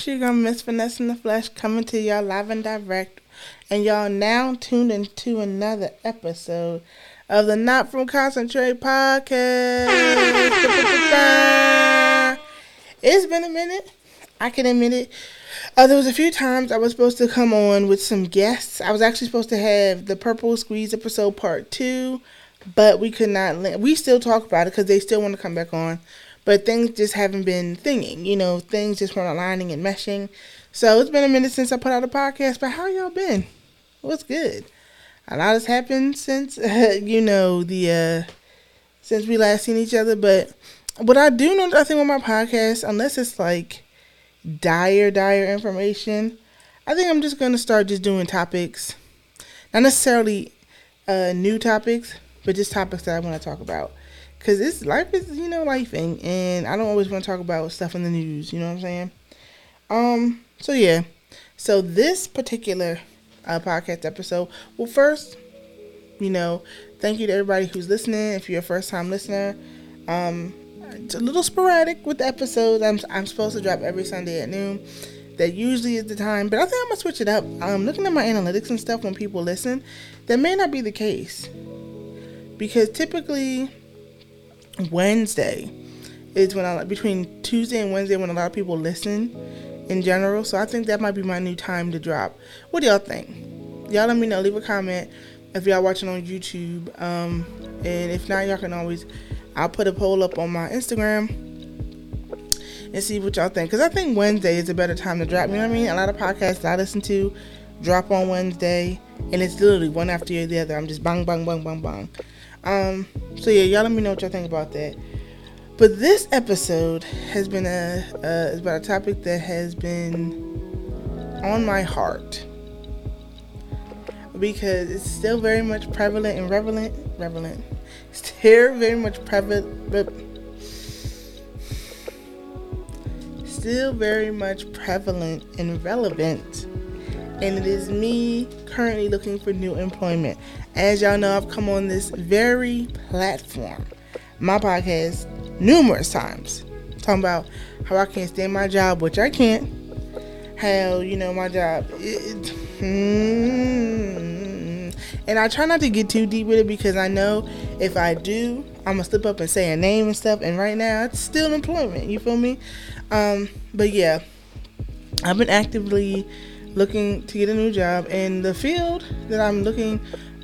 it's your girl Miss Vanessa in the Flesh coming to y'all live and direct. And y'all now tuned into another episode of the Not From Concentrate podcast. it's been a minute. I can admit it. Uh, there was a few times I was supposed to come on with some guests. I was actually supposed to have the Purple Squeeze episode part two, but we could not. We still talk about it because they still want to come back on but things just haven't been thinging. You know, things just weren't aligning and meshing. So it's been a minute since I put out a podcast. But how y'all been? What's good? A lot has happened since uh, you know the uh, since we last seen each other. But what I do know, I think with my podcast, unless it's like dire, dire information, I think I'm just gonna start just doing topics, not necessarily uh, new topics, but just topics that I want to talk about because it's life is you know lifing, and I don't always want to talk about stuff in the news. You know what I'm saying? Um. So yeah. So this particular uh, podcast episode. Well, first, you know, thank you to everybody who's listening. If you're a first time listener, um, it's a little sporadic with the episodes. I'm I'm supposed to drop every Sunday at noon. That usually is the time, but I think I'm gonna switch it up. Um, looking at my analytics and stuff when people listen, that may not be the case because typically Wednesday is when I between Tuesday and Wednesday when a lot of people listen in general. So I think that might be my new time to drop. What do y'all think? Y'all let me know. Leave a comment if y'all watching on YouTube. Um, and if not, y'all can always I'll put a poll up on my Instagram and see what y'all think. Cause I think Wednesday is a better time to drop. You know what I mean? A lot of podcasts I listen to drop on Wednesday, and it's literally one after the other. I'm just bang, bang, bang, bang, bang. Um, so yeah, y'all let me know what y'all think about that. But this episode has been a uh, is about a topic that has been on my heart because it's still very much prevalent and relevant. Relevant. Still very much prevalent. But Still very much prevalent and relevant. And it is me currently looking for new employment. As y'all know, I've come on this very platform, my podcast, numerous times, talking about how I can't stand my job, which I can't. How, you know, my job. It, mm, and I try not to get too deep with it because I know if I do, I'm gonna slip up and say a name and stuff. And right now, it's still employment. You feel me? Um, but yeah, I've been actively looking to get a new job, and the field that I'm looking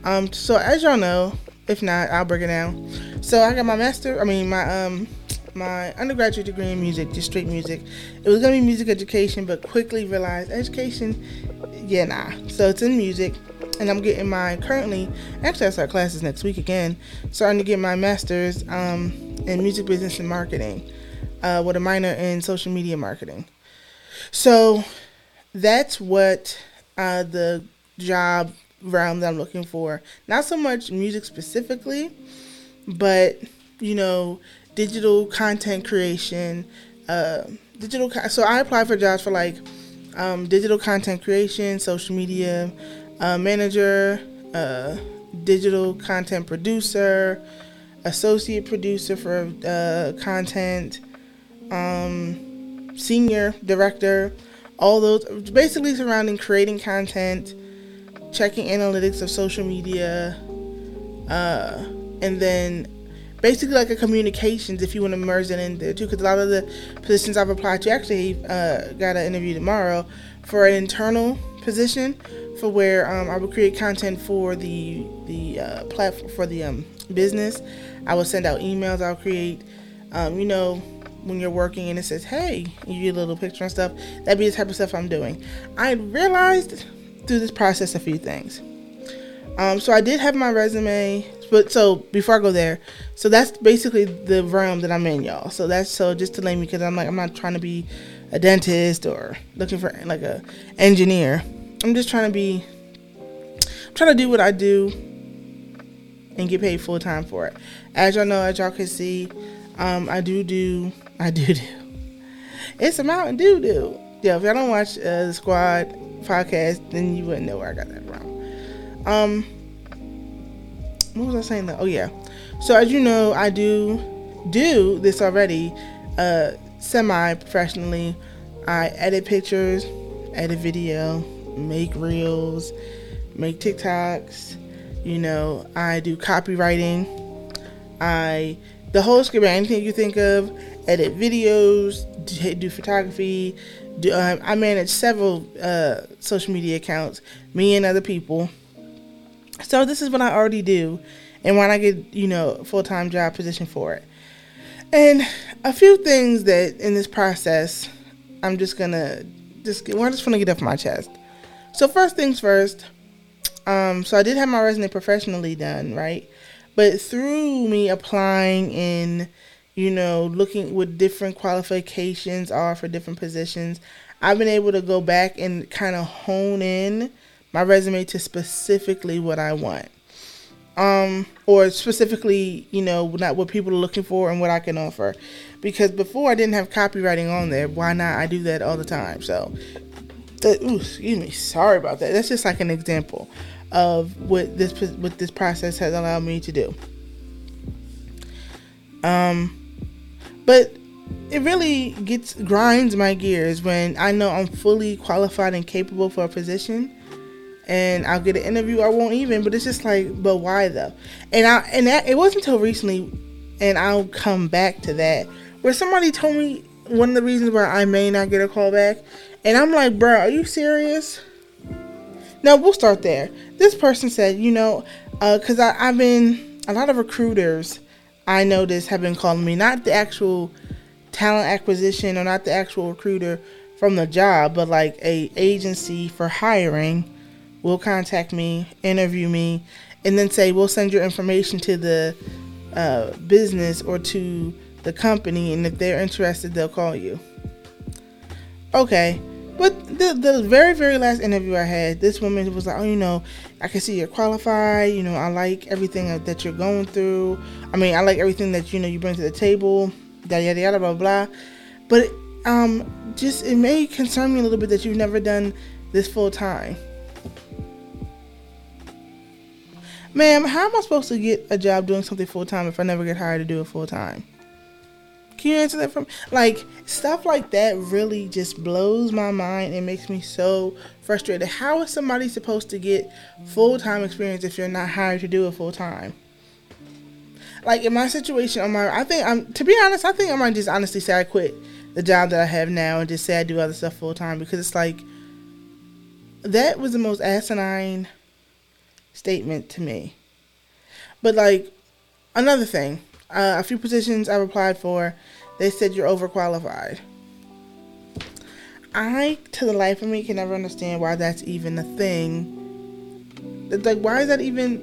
um, so as y'all know, if not, I'll break it down. So I got my master, I mean my um my undergraduate degree in music, just straight music. It was gonna be music education, but quickly realized education, yeah, nah. So it's in music, and I'm getting my currently. Actually, I start classes next week again. Starting to get my master's um, in music business and marketing, uh, with a minor in social media marketing. So that's what uh, the job realm that I'm looking for. Not so much music specifically, but you know, digital content creation, uh, digital. So I applied for jobs for like um, digital content creation, social media uh, manager, uh, digital content producer, associate producer for uh, content, um, senior director. All those basically surrounding creating content checking analytics of social media, uh, and then basically like a communications if you want to merge it in there too. Because a lot of the positions I've applied to actually uh, got an interview tomorrow for an internal position for where um, I would create content for the the uh, platform for the um, business. I will send out emails. I'll create, um, you know, when you're working and it says, "Hey," you get a little picture and stuff. That'd be the type of stuff I'm doing. I realized through this process a few things. Um, so I did have my resume, but so before I go there, so that's basically the realm that I'm in, y'all. So that's so just to name me because I'm like I'm not trying to be a dentist or looking for like a engineer. I'm just trying to be I'm trying to do what I do and get paid full time for it. As y'all know, as y'all can see, um, I do do I do do. It's a Mountain Dew do. Yeah, if y'all don't watch uh, the Squad podcast, then you wouldn't know where I got that from. Um, what was I saying? Though? Oh yeah. So as you know, I do do this already, uh, semi professionally. I edit pictures, edit video, make reels, make TikToks. You know, I do copywriting. I the whole script, anything you think of, edit videos, do photography. Do, uh, I manage several uh, social media accounts, me and other people. So this is what I already do, and when I get you know full time job position for it, and a few things that in this process, I'm just gonna just we're just gonna get off my chest. So first things first. Um, so I did have my resume professionally done, right? But through me applying in, you know, looking what different qualifications are for different positions, I've been able to go back and kind of hone in my resume to specifically what I want. Um, or specifically, you know, not what people are looking for and what I can offer. Because before I didn't have copywriting on there. Why not? I do that all the time. So, the, ooh, excuse me, sorry about that. That's just like an example of what this what this process has allowed me to do. Um, but it really gets grinds my gears when I know I'm fully qualified and capable for a position, and I'll get an interview. I won't even, but it's just like, but why though? And I and that, it wasn't until recently, and I'll come back to that where somebody told me one of the reasons why I may not get a call back, and I'm like, bro, are you serious? No, we'll start there. This person said, you know, because uh, I've been, a lot of recruiters I noticed have been calling me, not the actual talent acquisition or not the actual recruiter from the job, but like a agency for hiring will contact me, interview me, and then say, we'll send your information to the uh, business or to the company, and if they're interested, they'll call you. Okay, the the very very last interview I had, this woman was like, "Oh, you know, I can see you're qualified. You know, I like everything that you're going through. I mean, I like everything that you know you bring to the table. Yada yada yada blah blah." But um, just it may concern me a little bit that you've never done this full time. Ma'am, how am I supposed to get a job doing something full time if I never get hired to do it full time? Answer that from like stuff like that really just blows my mind and makes me so frustrated. How is somebody supposed to get full time experience if you're not hired to do it full time? Like in my situation on my I think I'm to be honest, I think I might just honestly say I quit the job that I have now and just say I do other stuff full time because it's like that was the most asinine statement to me. But like another thing, uh, a few positions I've applied for, they said you're overqualified. I, to the life of me, can never understand why that's even a thing. Like, why is that even?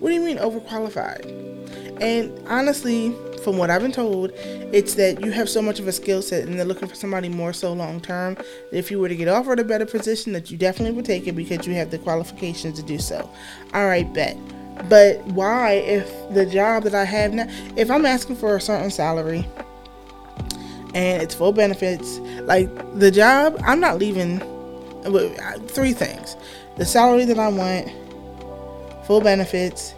What do you mean overqualified? And honestly, from what I've been told, it's that you have so much of a skill set and they're looking for somebody more so long term. If you were to get offered a better position, that you definitely would take it because you have the qualifications to do so. All right, bet. But why, if the job that I have now, if I'm asking for a certain salary and it's full benefits, like the job, I'm not leaving three things the salary that I want, full benefits,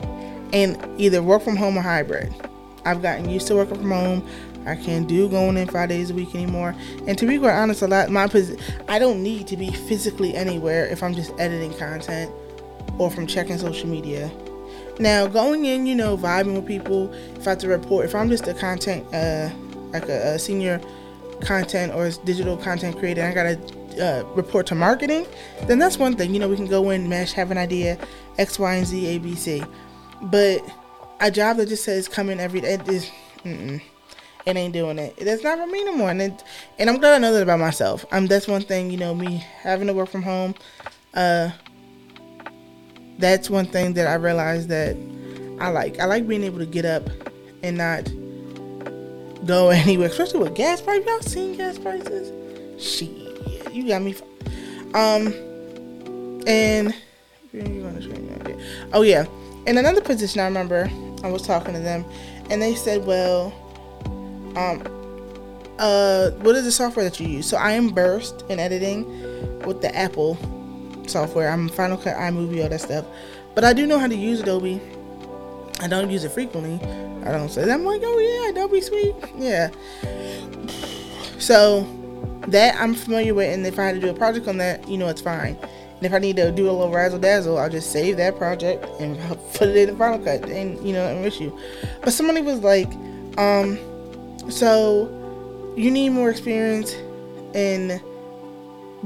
and either work from home or hybrid. I've gotten used to working from home. I can't do going in five days a week anymore. And to be quite honest, a lot my I don't need to be physically anywhere if I'm just editing content or from checking social media now, going in, you know, vibing with people, if I have to report, if I'm just a content, uh, like a, a senior content or digital content creator, I gotta uh, report to marketing, then that's one thing. You know, we can go in, mesh, have an idea, X, Y, and Z, A, B, C. But a job that just says come in every day, is, it ain't doing it. That's not for me no more. And it, and I'm glad I know that about myself. Um, that's one thing. You know, me having to work from home. Uh, that's one thing that I realized that I like. I like being able to get up and not go anywhere, especially with gas prices. Y'all seen gas prices? Shit, you got me. Um, and oh yeah, in another position, I remember I was talking to them, and they said, "Well, um, uh, what is the software that you use?" So I am Burst in editing with the Apple software. I'm Final Cut, iMovie, all that stuff. But I do know how to use Adobe. I don't use it frequently. I don't say that. I'm like, oh yeah, Adobe Suite. Yeah. So that I'm familiar with, and if I had to do a project on that, you know, it's fine. And if I need to do a little razzle dazzle, I'll just save that project and put it in the Final Cut, and you know, and issue. But somebody was like, um, so you need more experience in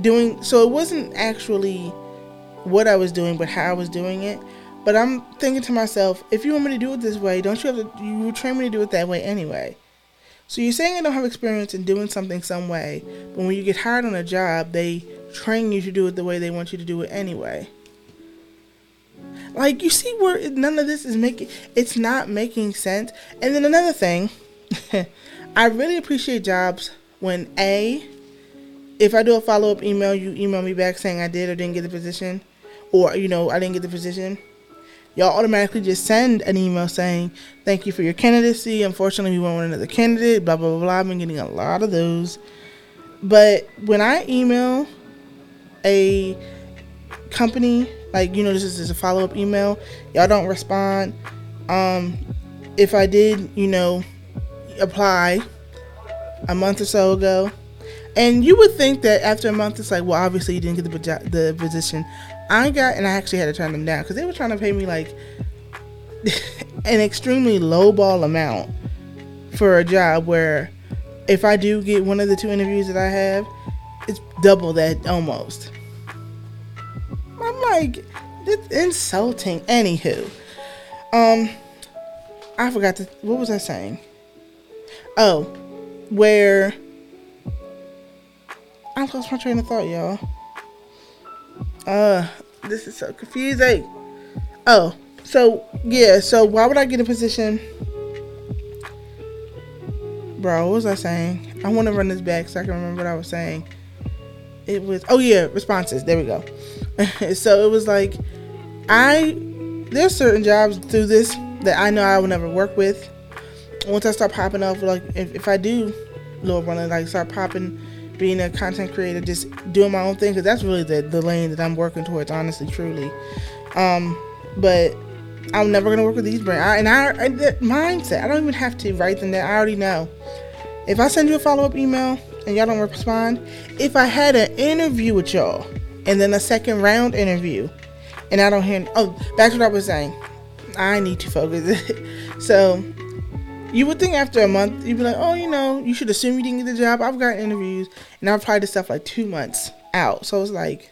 doing. So it wasn't actually what I was doing, but how I was doing it. But I'm thinking to myself, if you want me to do it this way, don't you have to? You train me to do it that way anyway. So you're saying I don't have experience in doing something some way, but when you get hired on a job, they train you to do it the way they want you to do it anyway. Like you see where none of this is making it's not making sense. And then another thing, I really appreciate jobs when A if I do a follow up email, you email me back saying I did or didn't get the position or you know, I didn't get the position y'all automatically just send an email saying, Thank you for your candidacy. Unfortunately, we with another candidate, blah, blah, blah, blah. I've been getting a lot of those. But when I email a company, like, you know, this is a follow up email, y'all don't respond. Um, if I did, you know, apply a month or so ago, and you would think that after a month, it's like, well, obviously you didn't get the, the position. I got, and I actually had to turn them down because they were trying to pay me like an extremely low ball amount for a job where if I do get one of the two interviews that I have, it's double that almost. I'm like, it's insulting. Anywho, um, I forgot to. What was I saying? Oh, where I lost my train of thought, y'all. Uh, this is so confusing. Oh, so yeah, so why would I get a position? Bro, what was I saying? I want to run this back so I can remember what I was saying. It was oh yeah, responses. There we go. so it was like I there's certain jobs through this that I know I will never work with. Once I start popping off, like if, if I do, Lord willing, like start popping being a content creator, just doing my own thing, because that's really the, the lane that I'm working towards, honestly, truly. Um, but I'm never gonna work with these brands. I, and I, I the mindset, I don't even have to write them down. I already know. If I send you a follow up email and y'all don't respond, if I had an interview with y'all and then a second round interview, and I don't hear, oh, that's what I was saying. I need to focus. so you would think after a month you'd be like, oh, you know, you should assume you didn't get the job. I've got interviews, and I've tried this stuff like two months out. So it's like,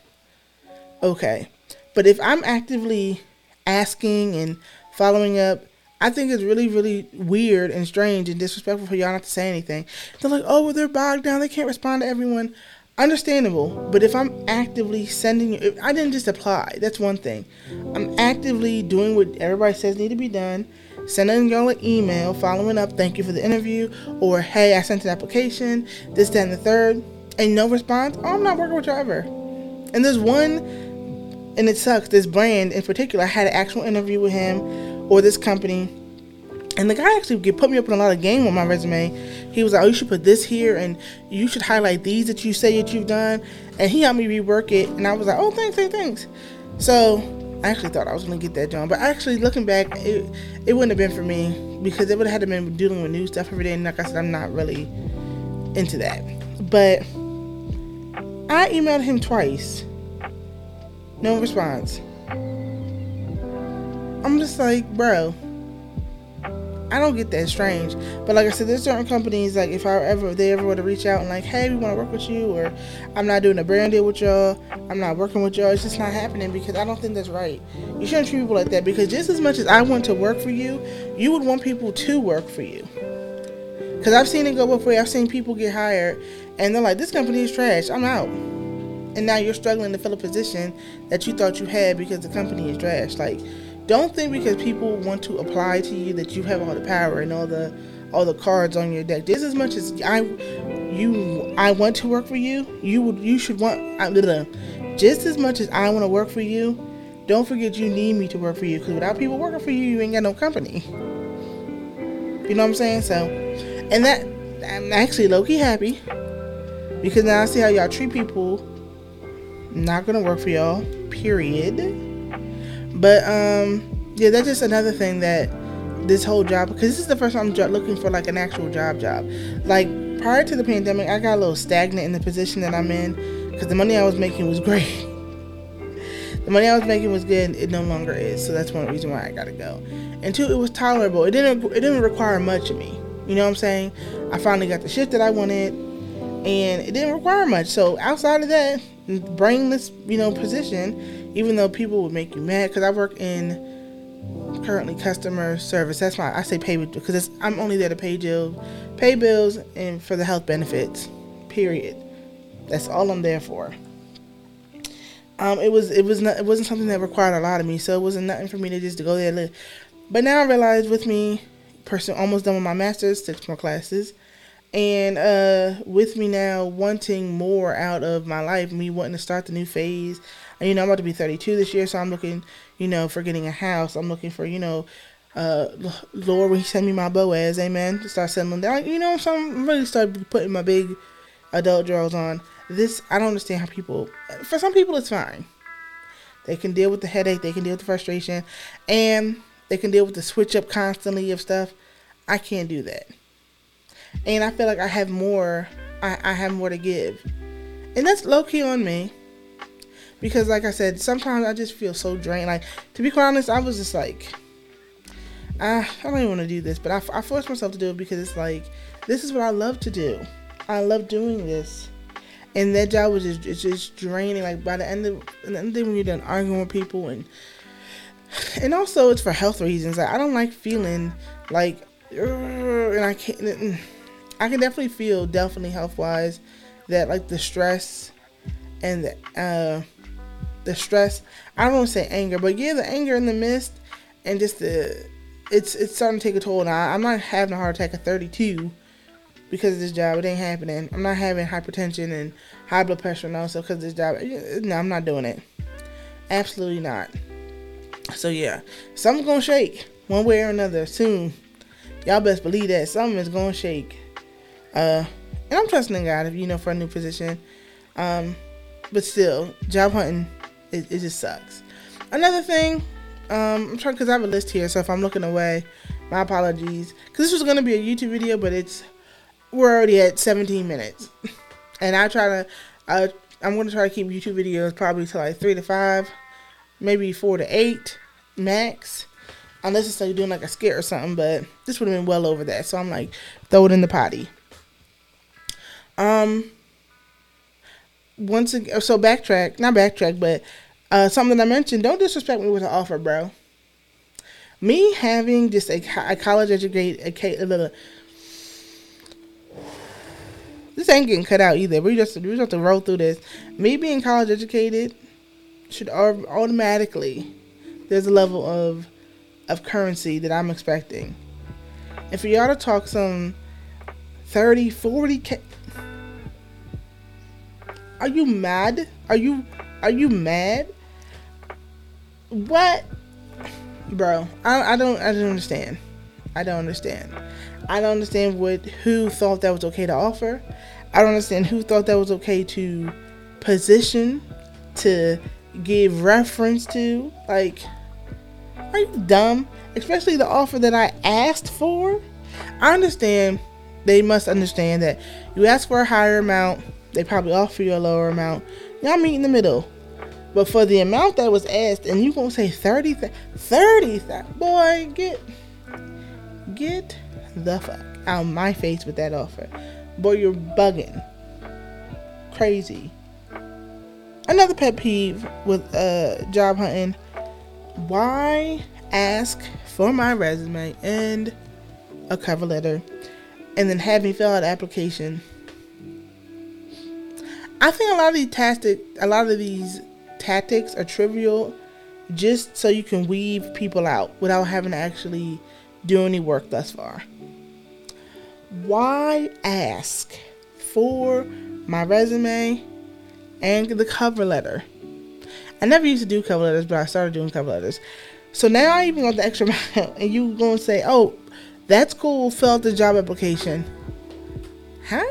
okay. But if I'm actively asking and following up, I think it's really, really weird and strange and disrespectful for y'all not to say anything. They're like, oh, well, they're bogged down. They can't respond to everyone. Understandable. But if I'm actively sending you, I didn't just apply. That's one thing. I'm actively doing what everybody says need to be done sending y'all an email following up, thank you for the interview, or hey, I sent an application, this, that, and the third, and no response, oh, I'm not working with y'all ever. And there's one, and it sucks, this brand in particular, I had an actual interview with him or this company. And the guy actually put me up in a lot of game on my resume. He was like, "Oh, you should put this here, and you should highlight these that you say that you've done." And he helped me rework it, and I was like, "Oh, thanks, thanks, thanks." So I actually thought I was gonna get that job, but actually looking back, it it wouldn't have been for me because it would have had to been dealing with new stuff every day. And like I said, I'm not really into that. But I emailed him twice, no response. I'm just like, bro, I don't get that strange. But like I said, there's certain companies like if I ever if they ever were to reach out and like, hey, we want to work with you, or I'm not doing a brand deal with y'all, I'm not working with y'all. It's just not happening because I don't think that's right. You shouldn't treat people like that because just as much as I want to work for you, you would want people to work for you. Because I've seen it go ways. I've seen people get hired and they're like, this company is trash. I'm out. And now you're struggling to fill a position that you thought you had because the company is trash. Like don't think because people want to apply to you that you have all the power and all the all the cards on your deck. Just as much as I you I want to work for you, you would you should want I, just as much as I want to work for you. Don't forget you need me to work for you because without people working for you, you ain't got no company. You know what I'm saying? So, and that I'm actually low key happy because now I see how y'all treat people. Not gonna work for y'all. Period. But um, yeah, that's just another thing that this whole job because this is the first time I'm looking for like an actual job job. Like prior to the pandemic, I got a little stagnant in the position that I'm in because the money I was making was great. the money I was making was good. It no longer is, so that's one reason why I gotta go. And two, it was tolerable. It didn't it didn't require much of me. You know what I'm saying? I finally got the shift that I wanted, and it didn't require much. So outside of that, brainless, you know, position, even though people would make you mad, because I work in currently customer service. That's why I say pay because I'm only there to pay bills, pay bills, and for the health benefits. Period. That's all I'm there for. Um, it was it was not it wasn't something that required a lot of me, so it wasn't nothing for me to just to go there live. But now I realize with me, person almost done with my master's, six more classes, and uh, with me now wanting more out of my life, me wanting to start the new phase. You know, I'm about to be 32 this year, so I'm looking, you know, for getting a house. I'm looking for, you know, uh, Lord, when He send me my Boaz, Amen, to start settling down. You know, so I'm really start putting my big adult drawers on. This I don't understand how people. For some people, it's fine. They can deal with the headache. They can deal with the frustration, and they can deal with the switch up constantly of stuff. I can't do that, and I feel like I have more. I, I have more to give, and that's low key on me. Because, like I said, sometimes I just feel so drained. Like to be quite honest, I was just like, I, I don't even want to do this, but I, I forced myself to do it because it's like this is what I love to do. I love doing this. And that job was just it's just draining. Like by the end of the end of when you're done arguing with people and and also it's for health reasons. Like, I don't like feeling like and I can't. I can definitely feel definitely health wise that like the stress and the uh the stress. I don't want to say anger, but yeah, the anger and the mist and just the it's it's starting to take a toll. Now I'm not having a heart attack at 32 because of this job. It ain't happening. I'm not having hypertension and high blood pressure and also because this job. No, I'm not doing it. Absolutely not. So yeah, something's gonna shake one way or another soon. Y'all best believe that something is gonna shake. Uh, and I'm trusting in God, you know, for a new position. Um, but still, job hunting, it, it just sucks. Another thing, um, I'm trying because I have a list here, so if I'm looking away, my apologies. Because this was gonna be a YouTube video, but it's we're already at 17 minutes, and I try to, uh, I'm gonna try to keep YouTube videos probably to like three to five, maybe four to eight max, unless it's like doing like a skit or something. But this would have been well over that, so I'm like, throw it in the potty. Um. Once again, so backtrack, not backtrack, but uh, something I mentioned. Don't disrespect me with an offer, bro. Me having just a, a college educated, a, this ain't getting cut out either. We just we just have to roll through this. Me being college educated should automatically there's a level of of currency that I'm expecting. And for y'all to talk some 30, 40 k Are you mad? Are you are you mad? What? Bro, I, I don't I don't understand. I don't understand. I don't understand what who thought that was okay to offer. I don't understand who thought that was okay to position, to give reference to. Like, are you dumb? Especially the offer that I asked for. I understand they must understand that you ask for a higher amount, they probably offer you a lower amount. Y'all meet in the middle. But for the amount that was asked, and you gonna say 30, 30, boy, get, get the fuck out my face with that offer. Boy, you're bugging. Crazy. Another pet peeve with uh, job hunting why ask for my resume and a cover letter and then have me fill out an application? I think a lot of these tactics, a lot of these tactics are trivial just so you can weave people out without having to actually do any work thus far why ask for my resume and the cover letter? I never used to do cover letters, but I started doing cover letters. So now I even got the extra mile, and you gonna say, "Oh, that's cool. Fill out the job application." Huh?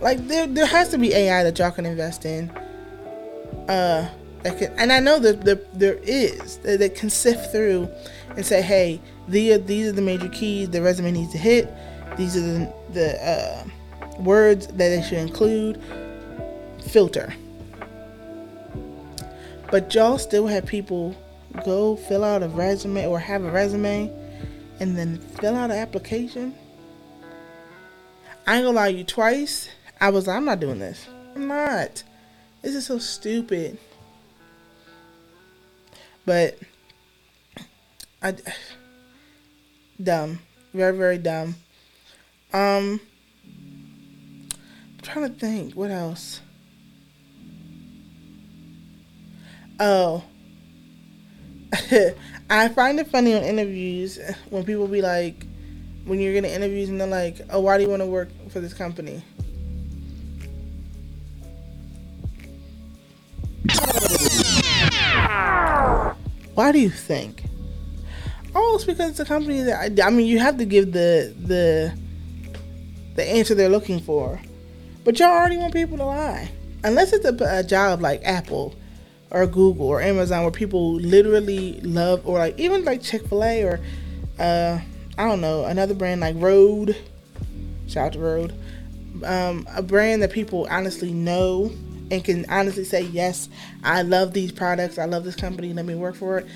Like there, there has to be AI that y'all can invest in. Uh, that can, and I know that there, there is that, that can sift through and say, "Hey, the, these are the major keys the resume needs to hit. These are the, the uh, words that they should include. Filter. But y'all still have people go fill out a resume or have a resume and then fill out an application. I ain't gonna lie you twice. I was like, I'm not doing this. I'm not. This is so stupid. But I dumb. Very, very dumb. Um I'm trying to think what else. Oh. I find it funny on interviews when people be like, when you're getting interviews and they're like, oh, why do you want to work for this company? Why do you think? Oh, it's because it's a company that I, I mean, you have to give the the the answer they're looking for, but y'all already want people to lie. Unless it's a, a job like Apple or Google or Amazon where people literally love, or like even like Chick Fil A or uh, I don't know another brand like Rhode, Shout out to Rhode, Um, a brand that people honestly know and can honestly say, yes, I love these products. I love this company. Let me work for it.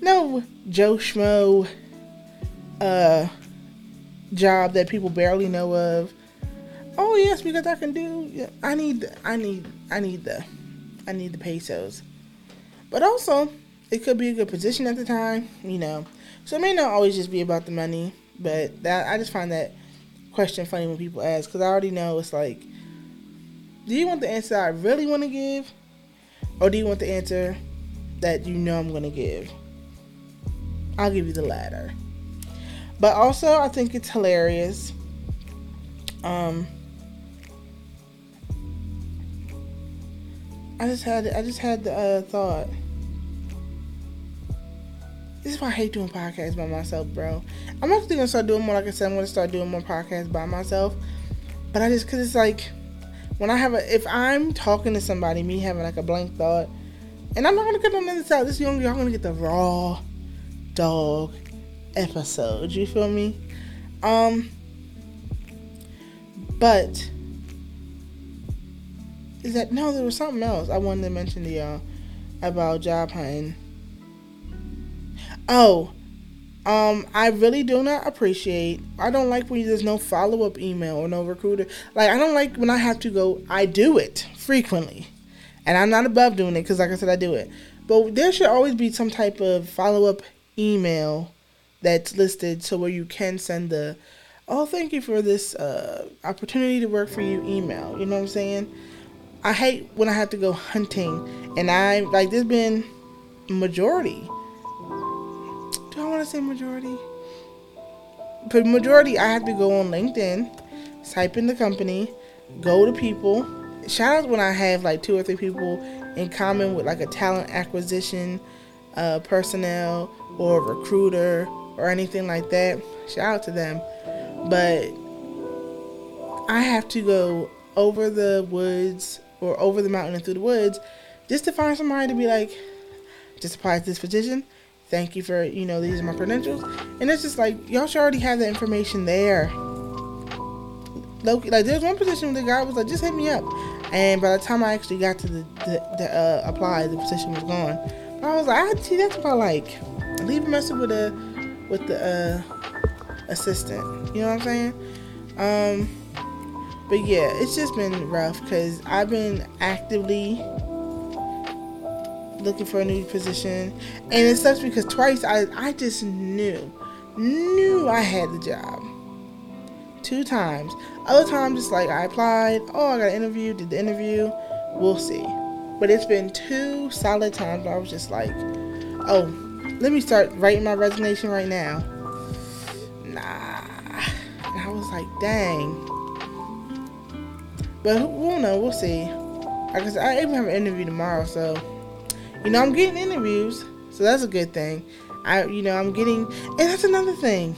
No Joe Schmo uh, job that people barely know of. Oh yes, because I can do. I need. I need. I need the. I need the pesos. But also, it could be a good position at the time. You know, so it may not always just be about the money. But that I just find that question funny when people ask because I already know it's like do you want the answer I really want to give? Or do you want the answer that you know I'm going to give? I'll give you the latter. But also, I think it's hilarious. Um, I just had I just had the uh, thought. This is why I hate doing podcasts by myself, bro. I'm actually gonna start doing more. Like I said, I'm gonna start doing more podcasts by myself. But I just, cause it's like when I have a, if I'm talking to somebody, me having like a blank thought, and I'm not gonna get on the other side. This young, y'all gonna get the raw dog episode. You feel me? Um, but is that no? There was something else I wanted to mention to y'all about job hunting. Oh, um, I really do not appreciate. I don't like when there's no follow up email or no recruiter. Like I don't like when I have to go. I do it frequently, and I'm not above doing it because, like I said, I do it. But there should always be some type of follow up email that's listed, so where you can send the, oh, thank you for this uh, opportunity to work for you email. You know what I'm saying? I hate when I have to go hunting, and I like there's been majority want to say majority? But majority, I have to go on LinkedIn, type in the company, go to people. Shout out when I have like two or three people in common with like a talent acquisition uh, personnel or recruiter or anything like that. Shout out to them. But I have to go over the woods or over the mountain and through the woods just to find somebody to be like, just apply to this position thank you for you know these are my credentials. And it's just like y'all should already have the information there. Like there's one position where the guy was like just hit me up. And by the time i actually got to the, the, the uh, apply the position was gone. But i was like i see that's about like. Leave a message with the with the uh, assistant. You know what i'm saying? Um but yeah it's just been rough because i've been actively looking for a new position, and it sucks because twice I I just knew knew I had the job. Two times. Other times it's like I applied. Oh, I got an interview. Did the interview. We'll see. But it's been two solid times I was just like, oh, let me start writing my resignation right now. Nah. And I was like, dang. But we'll know. We'll see. Like I I even have an interview tomorrow, so you know, I'm getting interviews, so that's a good thing. I, you know, I'm getting, and that's another thing.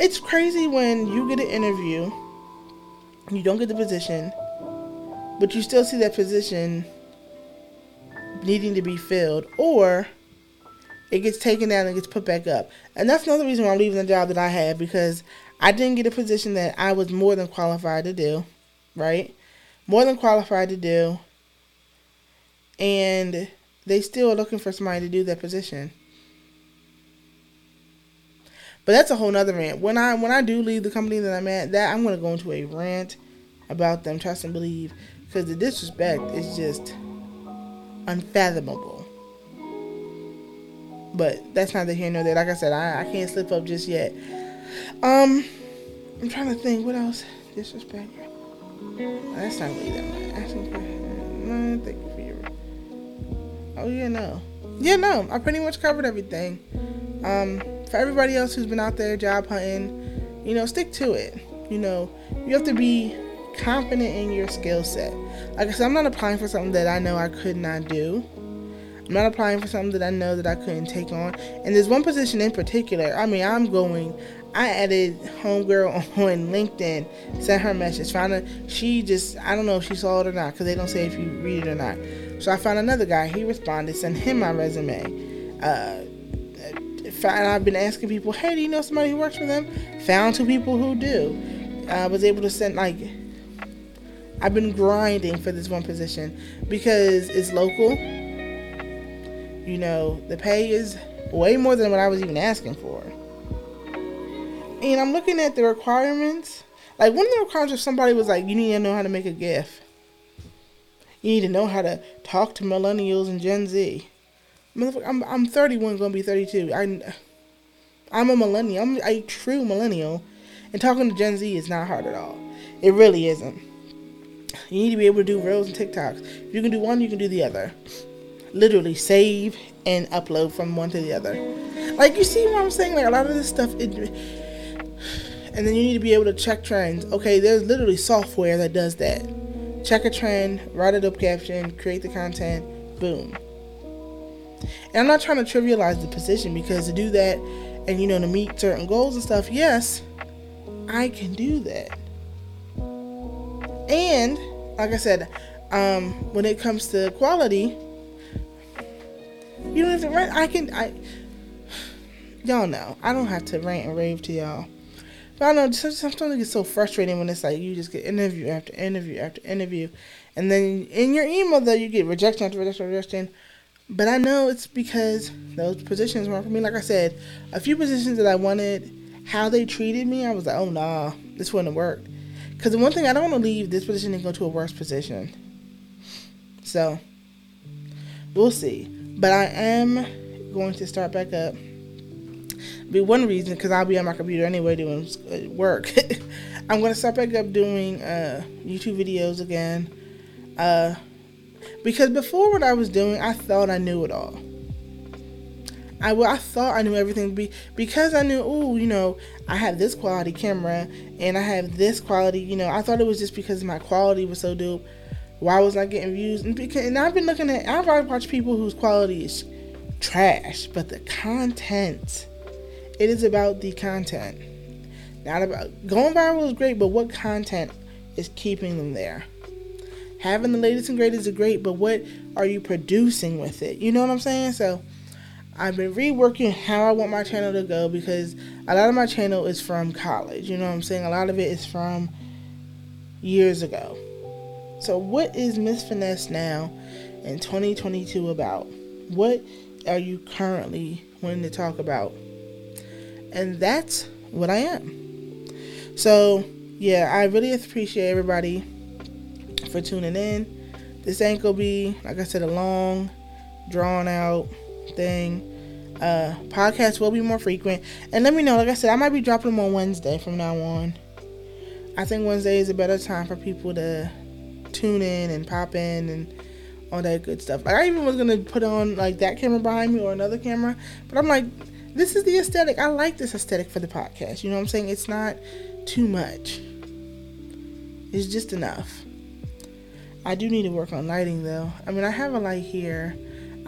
It's crazy when you get an interview, you don't get the position, but you still see that position needing to be filled, or it gets taken down and gets put back up. And that's another reason why I'm leaving the job that I have because I didn't get a position that I was more than qualified to do, right? More than qualified to do. And they still are looking for somebody to do that position. But that's a whole nother rant. When I when I do leave the company that I'm at, that I'm gonna go into a rant about them. Trust and believe, because the disrespect is just unfathomable. But that's not the here nor there. Like I said, I, I can't slip up just yet. Um, I'm trying to think what else disrespect. That's not really that much. For thank you for your. Oh yeah, no, yeah, no. I pretty much covered everything. Um, for everybody else who's been out there job hunting, you know, stick to it. You know, you have to be confident in your skill set. Like I said, I'm not applying for something that I know I could not do. I'm not applying for something that I know that I couldn't take on. And there's one position in particular. I mean, I'm going. I added homegirl on LinkedIn, sent her message, found her. She just, I don't know if she saw it or not, because they don't say if you read it or not. So I found another guy. He responded, sent him my resume. Uh, and I've been asking people, hey, do you know somebody who works for them? Found two people who do. I was able to send like I've been grinding for this one position because it's local. You know, the pay is way more than what I was even asking for. And I'm looking at the requirements. Like one of the requirements if somebody was like, you need to know how to make a GIF. You need to know how to talk to millennials and Gen Z. I'm I'm 31, gonna be 32. I I'm a millennial. I'm a true millennial, and talking to Gen Z is not hard at all. It really isn't. You need to be able to do reels and TikToks. If you can do one, you can do the other. Literally save and upload from one to the other. Like you see what I'm saying? Like a lot of this stuff it and then you need to be able to check trends. Okay, there's literally software that does that. Check a trend, write a dope caption, create the content, boom. And I'm not trying to trivialize the position because to do that and you know to meet certain goals and stuff, yes, I can do that. And like I said, um, when it comes to quality, you don't have to rant. I can, I, y'all know, I don't have to rant and rave to y'all. I know sometimes it gets so frustrating when it's like you just get interview after interview after interview, and then in your email though you get rejection after rejection after rejection. But I know it's because those positions weren't for me. Like I said, a few positions that I wanted, how they treated me, I was like, oh nah, this wouldn't work. Because the one thing I don't want to leave this position and go to a worse position. So we'll see. But I am going to start back up. Be one reason because I'll be on my computer anyway doing uh, work. I'm to start back up doing uh, YouTube videos again. Uh, because before what I was doing, I thought I knew it all. I, well, I thought I knew everything be, because I knew, oh, you know, I have this quality camera and I have this quality, you know, I thought it was just because my quality was so dope. Why was I getting views? And, because, and I've been looking at, I've already watched people whose quality is trash, but the content, it is about the content. Not about, going viral is great, but what content is keeping them there? Having the latest and greatest is great, but what are you producing with it? You know what I'm saying? So, I've been reworking how I want my channel to go because a lot of my channel is from college. You know what I'm saying? A lot of it is from years ago. So, what is Miss Finesse now in 2022 about? What are you currently wanting to talk about? And that's what I am. So, yeah, I really appreciate everybody for tuning in. This ain't gonna be, like I said, a long, drawn out thing. Uh, podcasts will be more frequent. And let me know, like I said, I might be dropping them on Wednesday from now on. I think Wednesday is a better time for people to tune in and pop in and all that good stuff. I even was gonna put on like that camera behind me or another camera, but I'm like, this is the aesthetic. I like this aesthetic for the podcast. You know what I'm saying? It's not too much. It's just enough. I do need to work on lighting though. I mean, I have a light here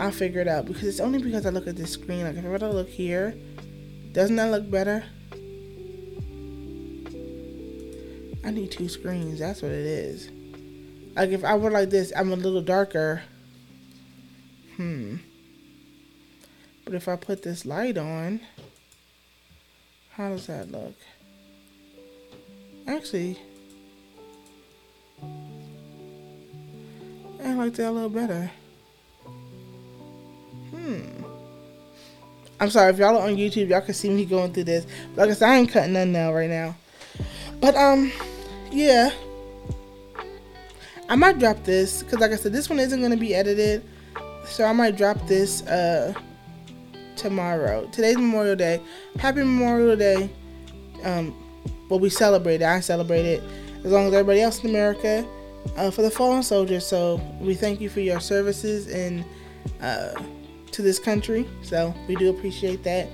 I'll figure it out because it's only because I look at this screen. Like if I were to look here, doesn't that look better? I need two screens. That's what it is. Like if I were like this, I'm a little darker. Hmm. But if I put this light on, how does that look? Actually, I like that a little better. Hmm. I'm sorry if y'all are on YouTube, y'all can see me going through this. But like I said, I ain't cutting none now right now. But um, yeah. I might drop this because, like I said, this one isn't gonna be edited, so I might drop this uh tomorrow. Today's Memorial Day. Happy Memorial Day. Um, well, we celebrate it. I celebrate it as long as everybody else in America uh, for the fallen soldiers. So we thank you for your services and uh, to this country. So we do appreciate that.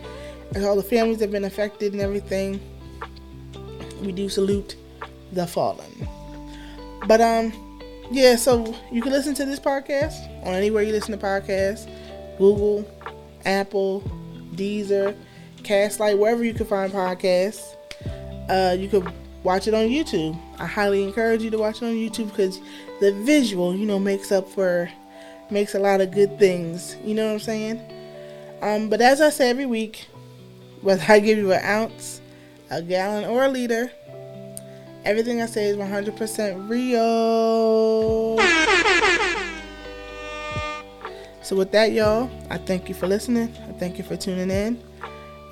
And all the families that have been affected and everything, we do salute the fallen. But um, yeah. So you can listen to this podcast on anywhere you listen to podcasts, Google, Apple, Deezer, Castlight, wherever you can find podcasts. Uh, you can watch it on YouTube. I highly encourage you to watch it on YouTube because the visual, you know, makes up for makes a lot of good things. You know what I'm saying? Um, but as I say every week, whether I give you an ounce, a gallon, or a liter, everything I say is 100% real. So with that, y'all, I thank you for listening. I thank you for tuning in.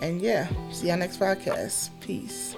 And yeah, see y'all next podcast. Peace.